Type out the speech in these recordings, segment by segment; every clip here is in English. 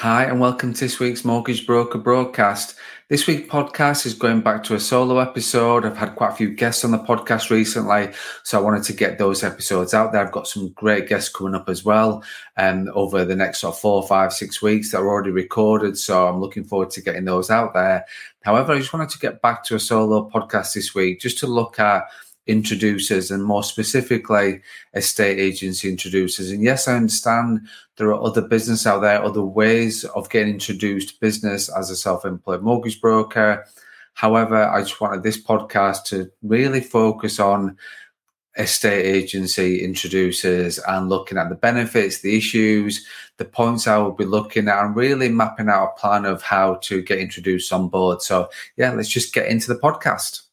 Hi, and welcome to this week's Mortgage Broker broadcast. This week's podcast is going back to a solo episode. I've had quite a few guests on the podcast recently, so I wanted to get those episodes out there. I've got some great guests coming up as well um, over the next sort of four, five, six weeks that are already recorded, so I'm looking forward to getting those out there. However, I just wanted to get back to a solo podcast this week just to look at introducers and more specifically estate agency introducers. And yes, I understand there are other business out there, other ways of getting introduced business as a self-employed mortgage broker. However, I just wanted this podcast to really focus on estate agency introducers and looking at the benefits, the issues, the points I will be looking at, and really mapping out a plan of how to get introduced on board. So, yeah, let's just get into the podcast.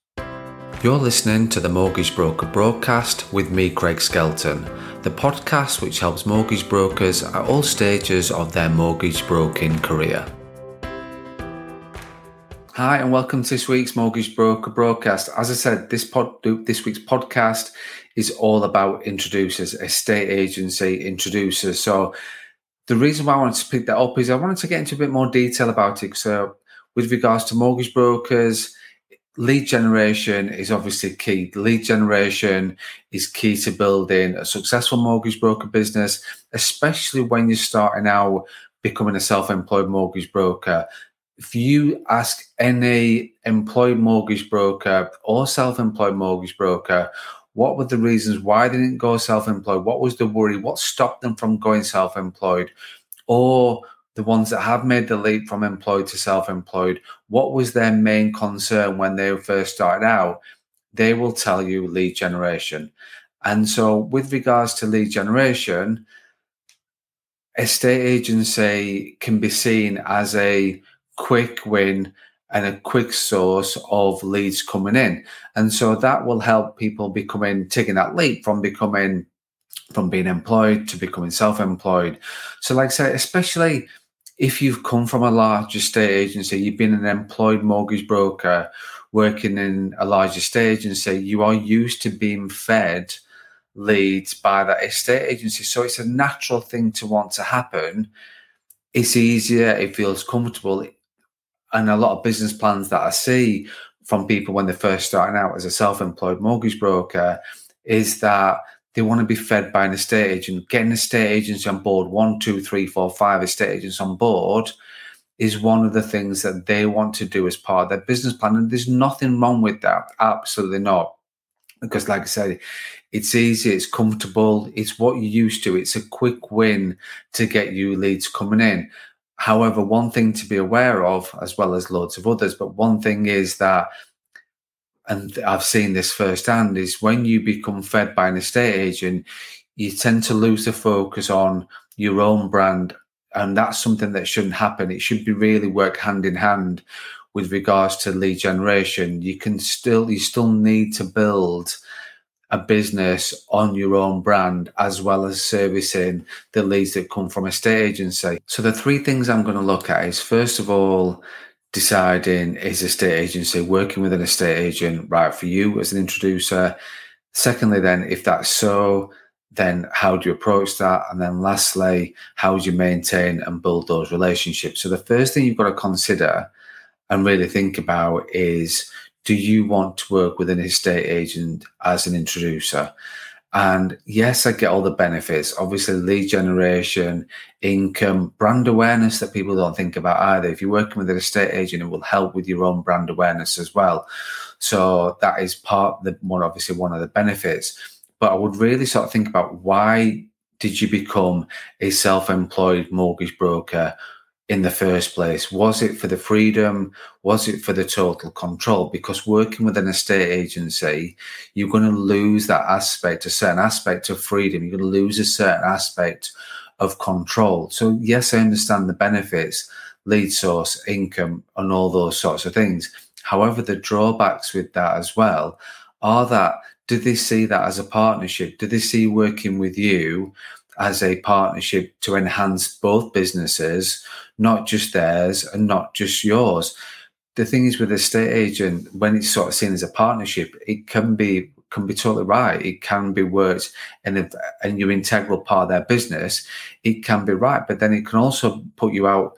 You're listening to the Mortgage Broker broadcast with me, Craig Skelton, the podcast which helps mortgage brokers at all stages of their mortgage broking career. Hi, and welcome to this week's Mortgage Broker broadcast. As I said, this pod, this week's podcast is all about introducers, estate agency introducers. So, the reason why I wanted to pick that up is I wanted to get into a bit more detail about it. So, with regards to mortgage brokers, lead generation is obviously key. Lead generation is key to building a successful mortgage broker business, especially when you're starting out becoming a self employed mortgage broker. If you ask any employed mortgage broker or self employed mortgage broker, what were the reasons why they didn't go self employed? What was the worry? What stopped them from going self employed? Or the ones that have made the leap from employed to self employed, what was their main concern when they first started out? They will tell you lead generation. And so, with regards to lead generation, estate agency can be seen as a quick win and a quick source of leads coming in. And so that will help people becoming taking that leap from becoming from being employed to becoming self-employed. So like I say, especially if you've come from a large estate agency, you've been an employed mortgage broker working in a large estate agency, you are used to being fed leads by that estate agency. So it's a natural thing to want to happen. It's easier, it feels comfortable. And a lot of business plans that I see from people when they're first starting out as a self employed mortgage broker is that they want to be fed by an estate agent. Getting estate agency on board, one, two, three, four, five estate agents on board, is one of the things that they want to do as part of their business plan. And there's nothing wrong with that. Absolutely not. Because, like I said, it's easy, it's comfortable, it's what you're used to. It's a quick win to get you leads coming in. However, one thing to be aware of, as well as loads of others, but one thing is that and I've seen this firsthand, is when you become fed by an estate agent, you tend to lose the focus on your own brand. And that's something that shouldn't happen. It should be really work hand in hand with regards to lead generation. You can still, you still need to build a business on your own brand as well as servicing the leads that come from a estate agency. So the three things I'm going to look at is first of all, deciding is a estate agency working with an estate agent right for you as an introducer? Secondly then if that's so then how do you approach that? And then lastly how do you maintain and build those relationships? So the first thing you've got to consider and really think about is do you want to work with an estate agent as an introducer and yes, I get all the benefits. Obviously, lead generation, income, brand awareness that people don't think about either. If you're working with an estate agent, it will help with your own brand awareness as well. So that is part the one obviously one of the benefits. But I would really sort of think about why did you become a self-employed mortgage broker? In the first place? Was it for the freedom? Was it for the total control? Because working with an estate agency, you're going to lose that aspect, a certain aspect of freedom. You're going to lose a certain aspect of control. So, yes, I understand the benefits, lead source, income, and all those sorts of things. However, the drawbacks with that as well are that do they see that as a partnership? Do they see working with you as a partnership to enhance both businesses, not just theirs and not just yours. The thing is with a estate agent, when it's sort of seen as a partnership, it can be can be totally right. It can be worked and if and you're integral part of their business, it can be right. But then it can also put you out,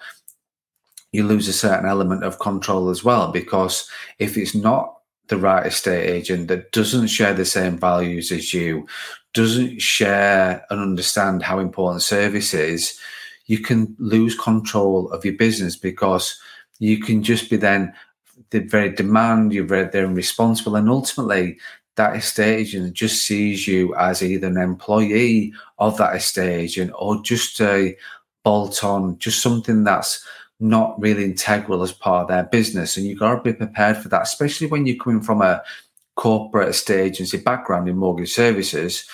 you lose a certain element of control as well, because if it's not the right estate agent that doesn't share the same values as you, doesn't share and understand how important service is, you can lose control of your business because you can just be then the very demand, you're very they're responsible, and ultimately that estate agent just sees you as either an employee of that estate agent or just a bolt on, just something that's not really integral as part of their business. And you've got to be prepared for that, especially when you're coming from a corporate estate agency background in mortgage services.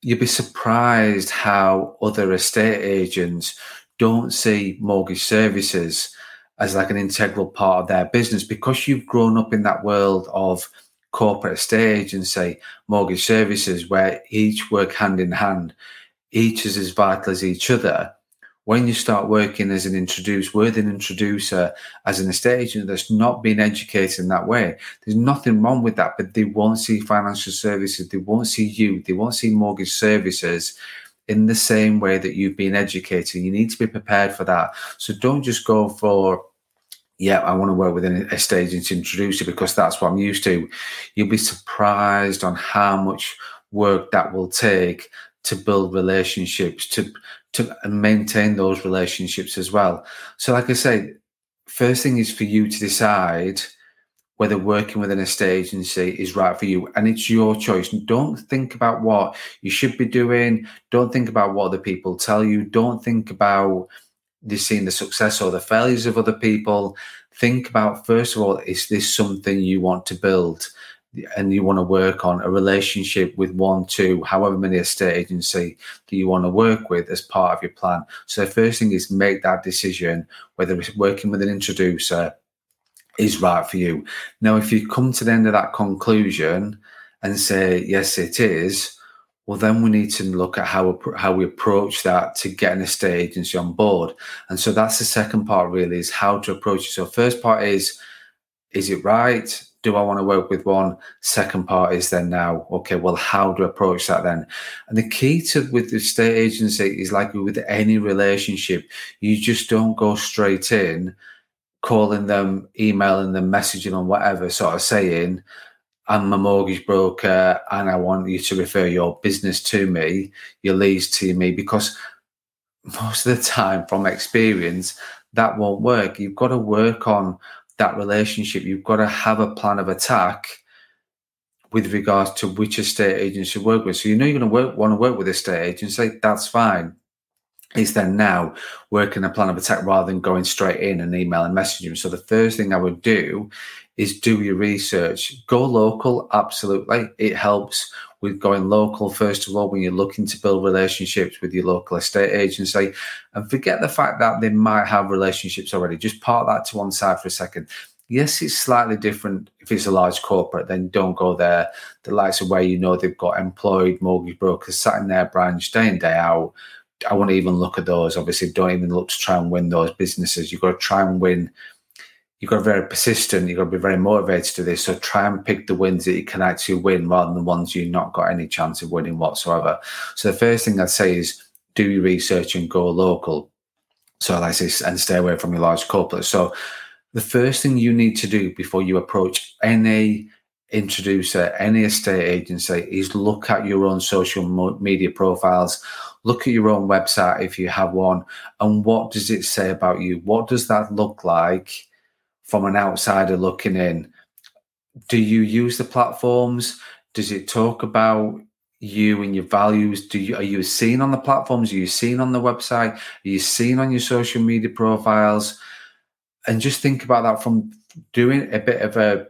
You'd be surprised how other estate agents don't see mortgage services as like an integral part of their business. Because you've grown up in that world of corporate estate say mortgage services where each work hand in hand each is as vital as each other when you start working as an introduced with an introducer as an estate agent that's not been educated in that way there's nothing wrong with that but they won't see financial services they won't see you they won't see mortgage services in the same way that you've been educated you need to be prepared for that so don't just go for yeah, I want to work with an estate agent introducer because that's what I'm used to. You'll be surprised on how much work that will take to build relationships, to to maintain those relationships as well. So, like I say, first thing is for you to decide whether working with an estate agency is right for you, and it's your choice. Don't think about what you should be doing. Don't think about what other people tell you. Don't think about you've seen the success or the failures of other people. Think about first of all, is this something you want to build? And you want to work on a relationship with one, two, however many estate agency that you want to work with as part of your plan. So the first thing is make that decision whether it's working with an introducer is right for you. Now, if you come to the end of that conclusion and say yes, it is, well, then we need to look at how how we approach that to get an estate agency on board. And so that's the second part, really, is how to approach it. So first part is, is it right? Do I want to work with one? Second part is then now, okay, well, how do I approach that then? And the key to with the state agency is like with any relationship, you just don't go straight in, calling them, emailing them, messaging them, whatever, sort of saying, I'm a mortgage broker and I want you to refer your business to me, your leads to me, because most of the time, from experience, that won't work. You've got to work on that relationship. You've got to have a plan of attack with regards to which estate agents you work with. So you know you're going to work, want to work with estate agents. Like, that's fine. Is then now working a plan of attack rather than going straight in and email and messaging. So the first thing I would do is do your research. Go local, absolutely. It helps with going local, first of all, when you're looking to build relationships with your local estate agency. And forget the fact that they might have relationships already. Just park that to one side for a second. Yes, it's slightly different if it's a large corporate, then don't go there. The likes of where you know they've got employed mortgage brokers sat in their branch day in, day out. I won't even look at those. Obviously, don't even look to try and win those businesses. You've got to try and win you've got to be very persistent. You've got to be very motivated to this. So try and pick the wins that you can actually win rather than the ones you've not got any chance of winning whatsoever. So the first thing I'd say is do your research and go local. So like and stay away from your large corporates. So the first thing you need to do before you approach any introducer, any estate agency is look at your own social media profiles, look at your own website if you have one, and what does it say about you? What does that look like? From an outsider looking in, do you use the platforms? Does it talk about you and your values? Do you are you seen on the platforms? Are you seen on the website? Are you seen on your social media profiles? And just think about that from doing a bit of a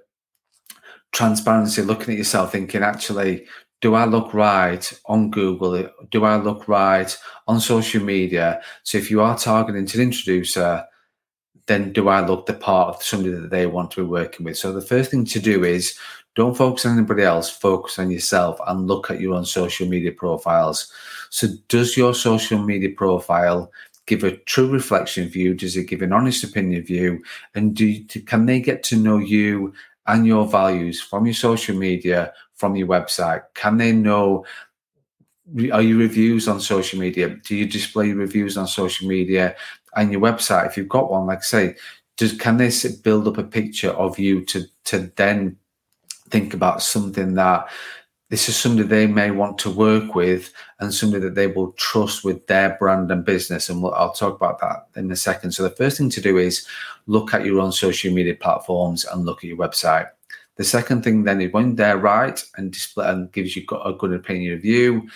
transparency, looking at yourself, thinking, actually, do I look right on Google? Do I look right on social media? So if you are targeting to an introducer, then do I look the part of somebody that they want to be working with? So the first thing to do is don't focus on anybody else, focus on yourself and look at your own social media profiles. So does your social media profile give a true reflection you? Does it give an honest opinion of you? And do can they get to know you and your values from your social media from your website? Can they know? Are your reviews on social media? Do you display reviews on social media and your website? If you've got one, like say, does can they build up a picture of you to to then think about something that this is somebody they may want to work with and somebody that they will trust with their brand and business. And we'll, I'll talk about that in a second. So, the first thing to do is look at your own social media platforms and look at your website. The second thing then is when they're right and display and gives you a good opinion of you,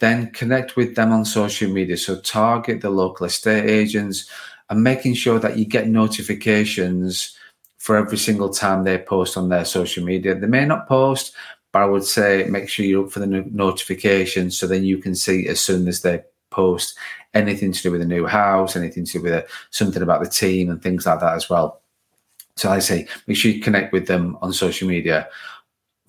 then connect with them on social media. So, target the local estate agents and making sure that you get notifications for every single time they post on their social media. They may not post, but I would say make sure you're up for the notifications so then you can see as soon as they post anything to do with a new house, anything to do with a, something about the team and things like that as well. So I say make sure you connect with them on social media,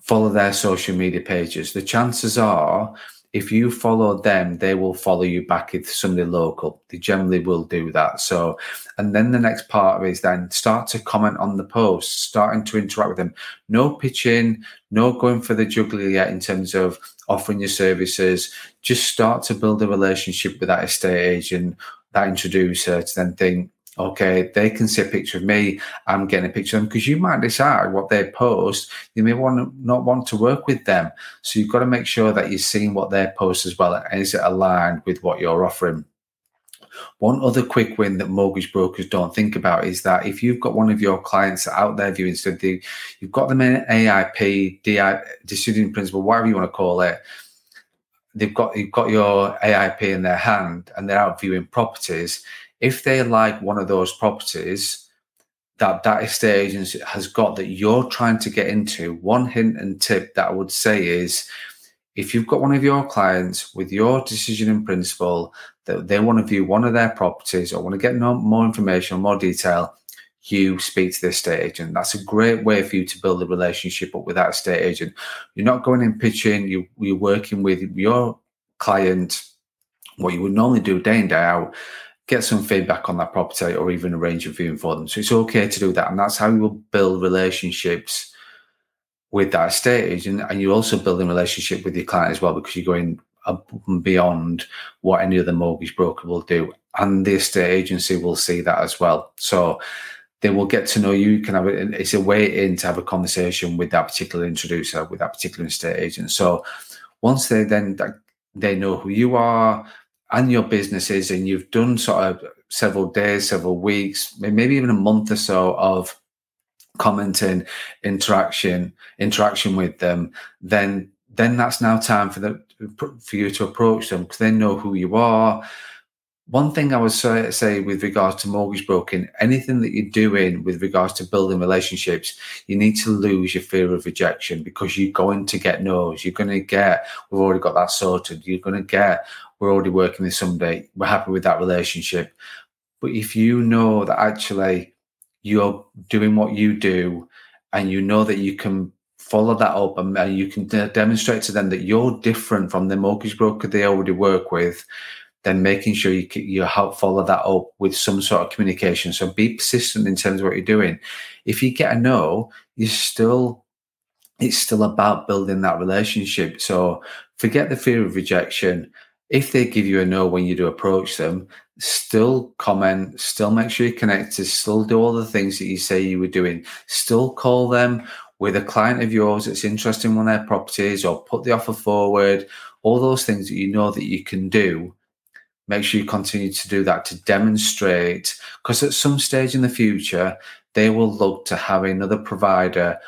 follow their social media pages. The chances are if you follow them, they will follow you back if somebody local. They generally will do that. So, and then the next part is then start to comment on the posts, starting to interact with them. No pitching, no going for the juggler yet in terms of offering your services. Just start to build a relationship with that estate agent, that introducer to then think, okay, they can see a picture of me. I'm getting a picture of them because you might decide what they post. You may want to not want to work with them. So you've got to make sure that you're seeing what they post as well. And is it aligned with what you're offering? One other quick win that mortgage brokers don't think about is that if you've got one of your clients out there viewing, so you've got them in AIP, DI, decision principle, whatever you want to call it, they've got you've got your AIP in their hand and they're out viewing properties if they like one of those properties that that estate agent has got that you're trying to get into, one hint and tip that I would say is if you've got one of your clients with your decision in principle that they want to view one of their properties or want to get more information or more detail, you speak to the estate agent. That's a great way for you to build a relationship up with that estate agent. You're not going in pitching, you, you're working with your client, what you would normally do day in, day out, get some feedback on that property or even arrange a viewing for them. So it's okay to do that. And that's how you will build relationships with that estate agent. And you're also building relationship with your client as well because you're going beyond what any other mortgage broker will do. And the estate agency will see that as well. So they will get to know you. You can have it. It's a way in to have a conversation with that particular introducer, with that particular estate agent. So once they then they know who you are, and your businesses and you've done sort of several days, several weeks, maybe even a month or so of commenting, interaction, interaction with them, then then that's now time for the for you to approach them because they know who you are. One thing I would say, say with regards to mortgage broking, anything that you're doing with regards to building relationships, you need to lose your fear of rejection because you're going to get no's. You're going to get, we've already got that sorted. You're going to get, we're already working with somebody, we're happy with that relationship. But if you know that actually you're doing what you do and you know that you can follow that up and, you can de- demonstrate to them that you're different from the mortgage broker they already work with, then making sure you you help follow that up with some sort of communication. So be persistent in terms of what you're doing. If you get a no, you still it's still about building that relationship. So forget the fear of rejection if they give you a no when you do approach them, still comment, still make sure you're connected, still do all the things that you say you were doing, still call them with a client of yours that's interested in one of their properties or put the offer forward, all those things that you know that you can do. Make sure you continue to do that to demonstrate, because at some stage in the future, they will look to have another provider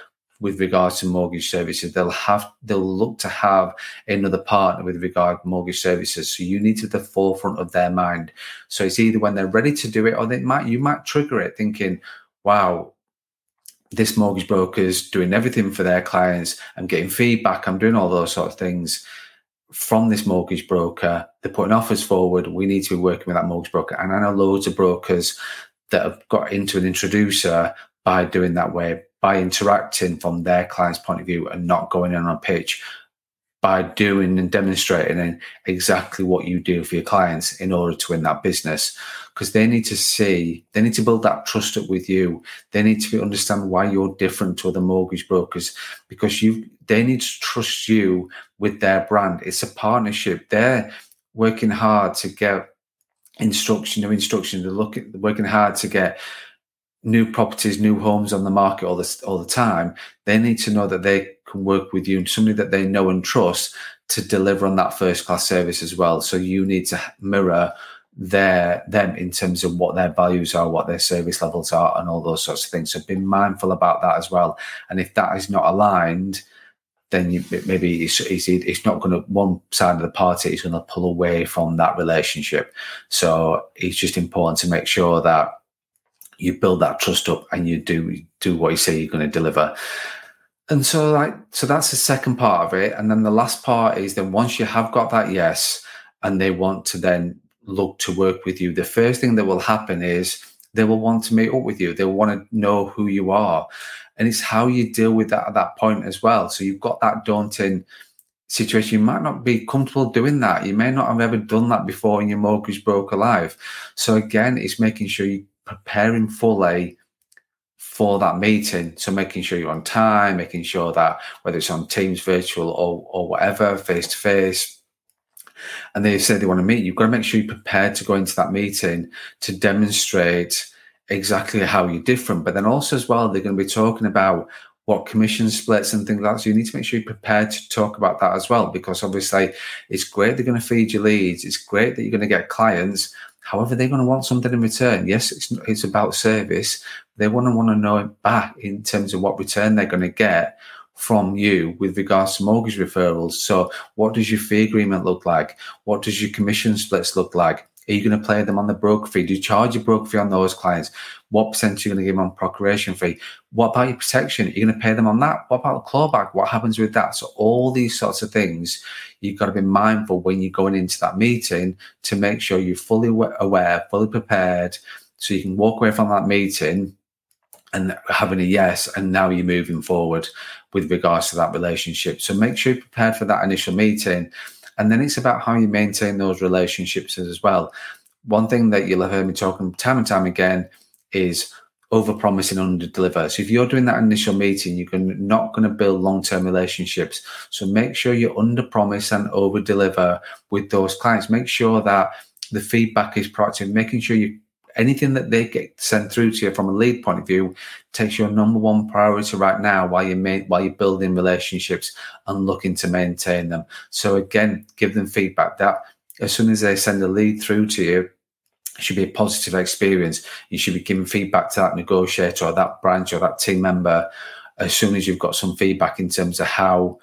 with regard to mortgage services. They'll have they'll look to have another partner with regard to mortgage services. So you need to the forefront of their mind. So it's either when they're ready to do it, or they might you might trigger it thinking, "Wow, this mortgage broker is doing everything for their clients. I'm getting feedback. I'm doing all those sort of things." From this mortgage broker, they're putting offers forward. We need to be working with that mortgage broker. And I know loads of brokers that have got into an introducer by doing that way by interacting from their client's point of view and not going in on a pitch by doing and demonstrating exactly what you do for your clients in order to win that business. Because they need to see, they need to build that trust up with you. They need to understand why you're different to other mortgage brokers because you they need to trust you with their brand. It's a partnership. They're working hard to get instruction, new instruction. They're looking, they're working hard to get new properties, new homes on the market all this all the time. They need to know that they can work with you and somebody that they know and trust to deliver on that first class service as well. So you need to mirror their them in terms of what their values are, what their service levels are, and all those sorts of things. So be mindful about that as well. And if that is not aligned, then you, maybe it's, it's, it's not going to one side of the party is going to pull away from that relationship. So it's just important to make sure that you build that trust up and you do do what you say you're going to deliver. And so like so that's the second part of it. And then the last part is then once you have got that yes and they want to then look to work with you, the first thing that will happen is they will want to meet up with you. They'll want to know who you are. And it's how you deal with that at that point as well. So you've got that daunting situation. You might not be comfortable doing that. You may not have ever done that before in your mortgage broker life. So again, it's making sure you're preparing fully for that meeting. So making sure you're on time, making sure that whether it's on Teams, virtual, or or whatever, face to face. And they say they want to meet, you've got to make sure you're prepared to go into that meeting to demonstrate exactly how you're different. But then also as well, they're going to be talking about what commission splits and things like that. So you need to make sure you're prepared to talk about that as well, because obviously it's great they're going to feed you leads. It's great that you're going to get clients. However, they're going to want something in return. Yes, it's it's about service. They want to want to know it back in terms of what return they're going to get from you with regards to mortgage referrals. So, what does your fee agreement look like? What does your commission splits look like? Are you going to play them on the broker fee? Do you charge your broker fee on those clients? What percentage are you going to give them on procuration fee? What about your protection? Are you going to pay them on that? What about the clawback? What happens with that? So all these sorts of things, you've got to be mindful when you're going into that meeting to make sure you're fully aware, fully prepared, so you can walk away from that meeting and having a yes, and now you're moving forward with regards to that relationship. So make sure you're prepared for that initial meeting and then it's about how you maintain those relationships as well. One thing that you'll have heard me talking time and time again is over promising under deliver. So if you're doing that initial meeting, you're not going to build long term relationships. So make sure you under promise and over deliver with those clients. Make sure that the feedback is proactive, making sure you anything that they get sent through to you from a lead point of view takes your number one priority right now while you're ma- while you're building relationships and looking to maintain them. So again, give them feedback that as soon as they send a lead through to you, it should be a positive experience. You should be giving feedback to that negotiator or that branch or that team member as soon as you've got some feedback in terms of how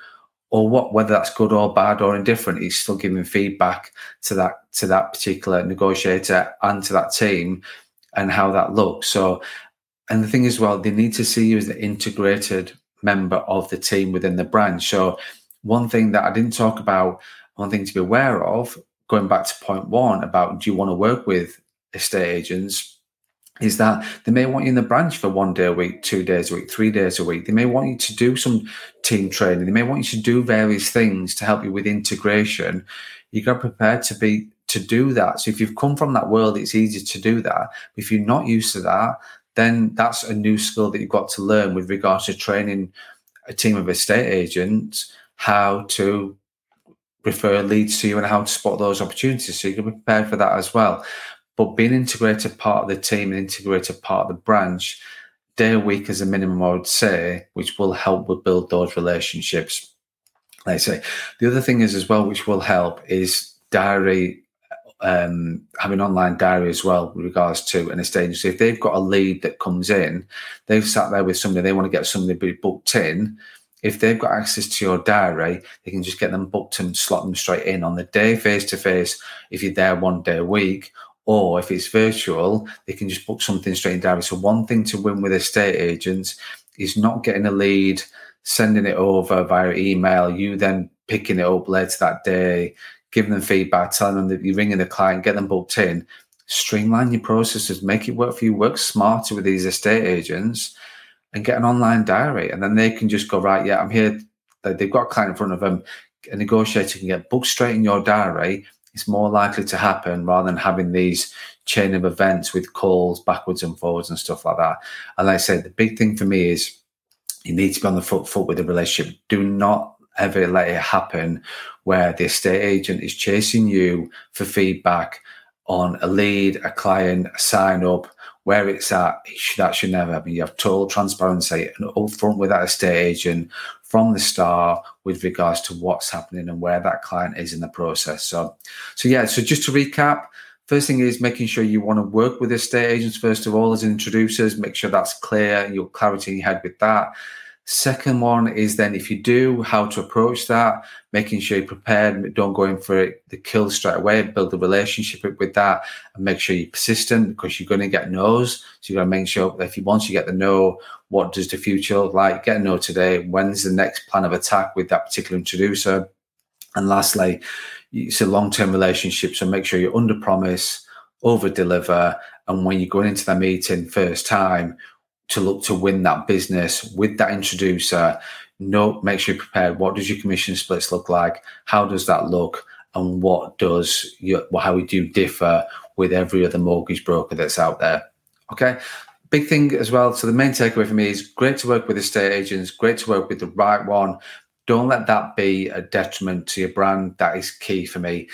or what whether that's good or bad or indifferent he's still giving feedback to that to that particular negotiator and to that team and how that looks. So and the thing is well they need to see you as the integrated member of the team within the branch so one thing that i didn't talk about one thing to be aware of going back to point one about do you want to work with estate agents is that they may want you in the branch for one day a week, two days a week, three days a week. They may want you to do some team training. They may want you to do various things to help you with integration. You got prepared to be to do that. So if you've come from that world, it's easy to do that. If you're not used to that, then that's a new skill that you've got to learn with regards to training a team of estate agents how to refer leads to you and how to spot those opportunities. So you can be prepared for that as well. But being integrated part of the team and integrated part of the branch, day a week as a minimum, I would say, which will help with build those relationships. Like I say, the other thing is as well, which will help, is diary um, having online diary as well with regards to an estate agency. If they've got a lead that comes in, they've sat there with somebody, they want to get somebody booked in. If they've got access to your diary, they can just get them booked and slot them straight in on the day face to face. If you're there one day a week, or if it's virtual, they can just book something straight in diary. So one thing to win with estate agents is not getting a lead, sending it over via email, you then picking it up later that day, giving them feedback, telling them that you're ringing the client, get them booked in. Streamline your processes, make it work for you, work smarter with these estate agents and get an online diary. And then they can just go, right, yeah, I'm here. They've got a client in front of them. A negotiator can get booked straight in your diary it's more likely to happen rather than having these chain of events with calls backwards and forwards and stuff like that. And like I said, the big thing for me is you need to be on the foot with the relationship. Do not ever let it happen where the estate agent is chasing you for feedback on a lead, a client, a sign up, where it's at. That should never happen. You have total transparency and upfront with that estate agent from the start with regards to what's happening and where that client is in the process. So, so yeah. So just to recap, first thing is making sure you want to work with estate agents first of all as introducers. Make sure that's clear. Your clarity in your head with that. Second one is then if you do, how to approach that, making sure you're prepared, don't go in for it, the kill straight away, build a relationship with that and make sure you're persistent because you're going to get no's. So you got to make sure that if you once you get the no, what does the future look like? Get a no today. When's the next plan of attack with that particular introducer? And lastly, it's a long-term relationship. So make sure you under promise, over deliver. And when you're going into that meeting first time, to look to win that business with that introducer. No, make sure you're prepared. What does your commission splits look like? How does that look? And what does your how we do differ with every other mortgage broker that's out there? Okay. Big thing as well. So the main takeaway for me is great to work with estate agents, great to work with the right one. Don't let that be a detriment to your brand. That is key for me.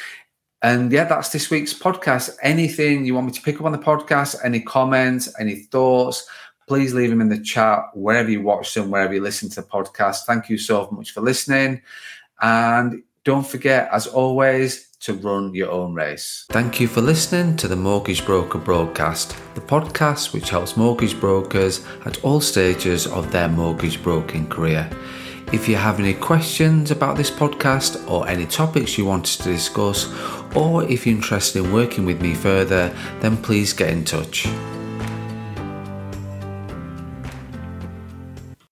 And yeah, that's this week's podcast. Anything you want me to pick up on the podcast, any comments, any thoughts, please leave them in the chat wherever you watch them, wherever you listen to the podcast. Thank you so much for listening. And don't forget, as always, to run your own race. Thank you for listening to the Mortgage Broker Broadcast, the podcast which helps mortgage brokers at all stages of their mortgage broking career. If you have any questions about this podcast or any topics you want us to discuss, or if you're interested in working with me further, then please get in touch.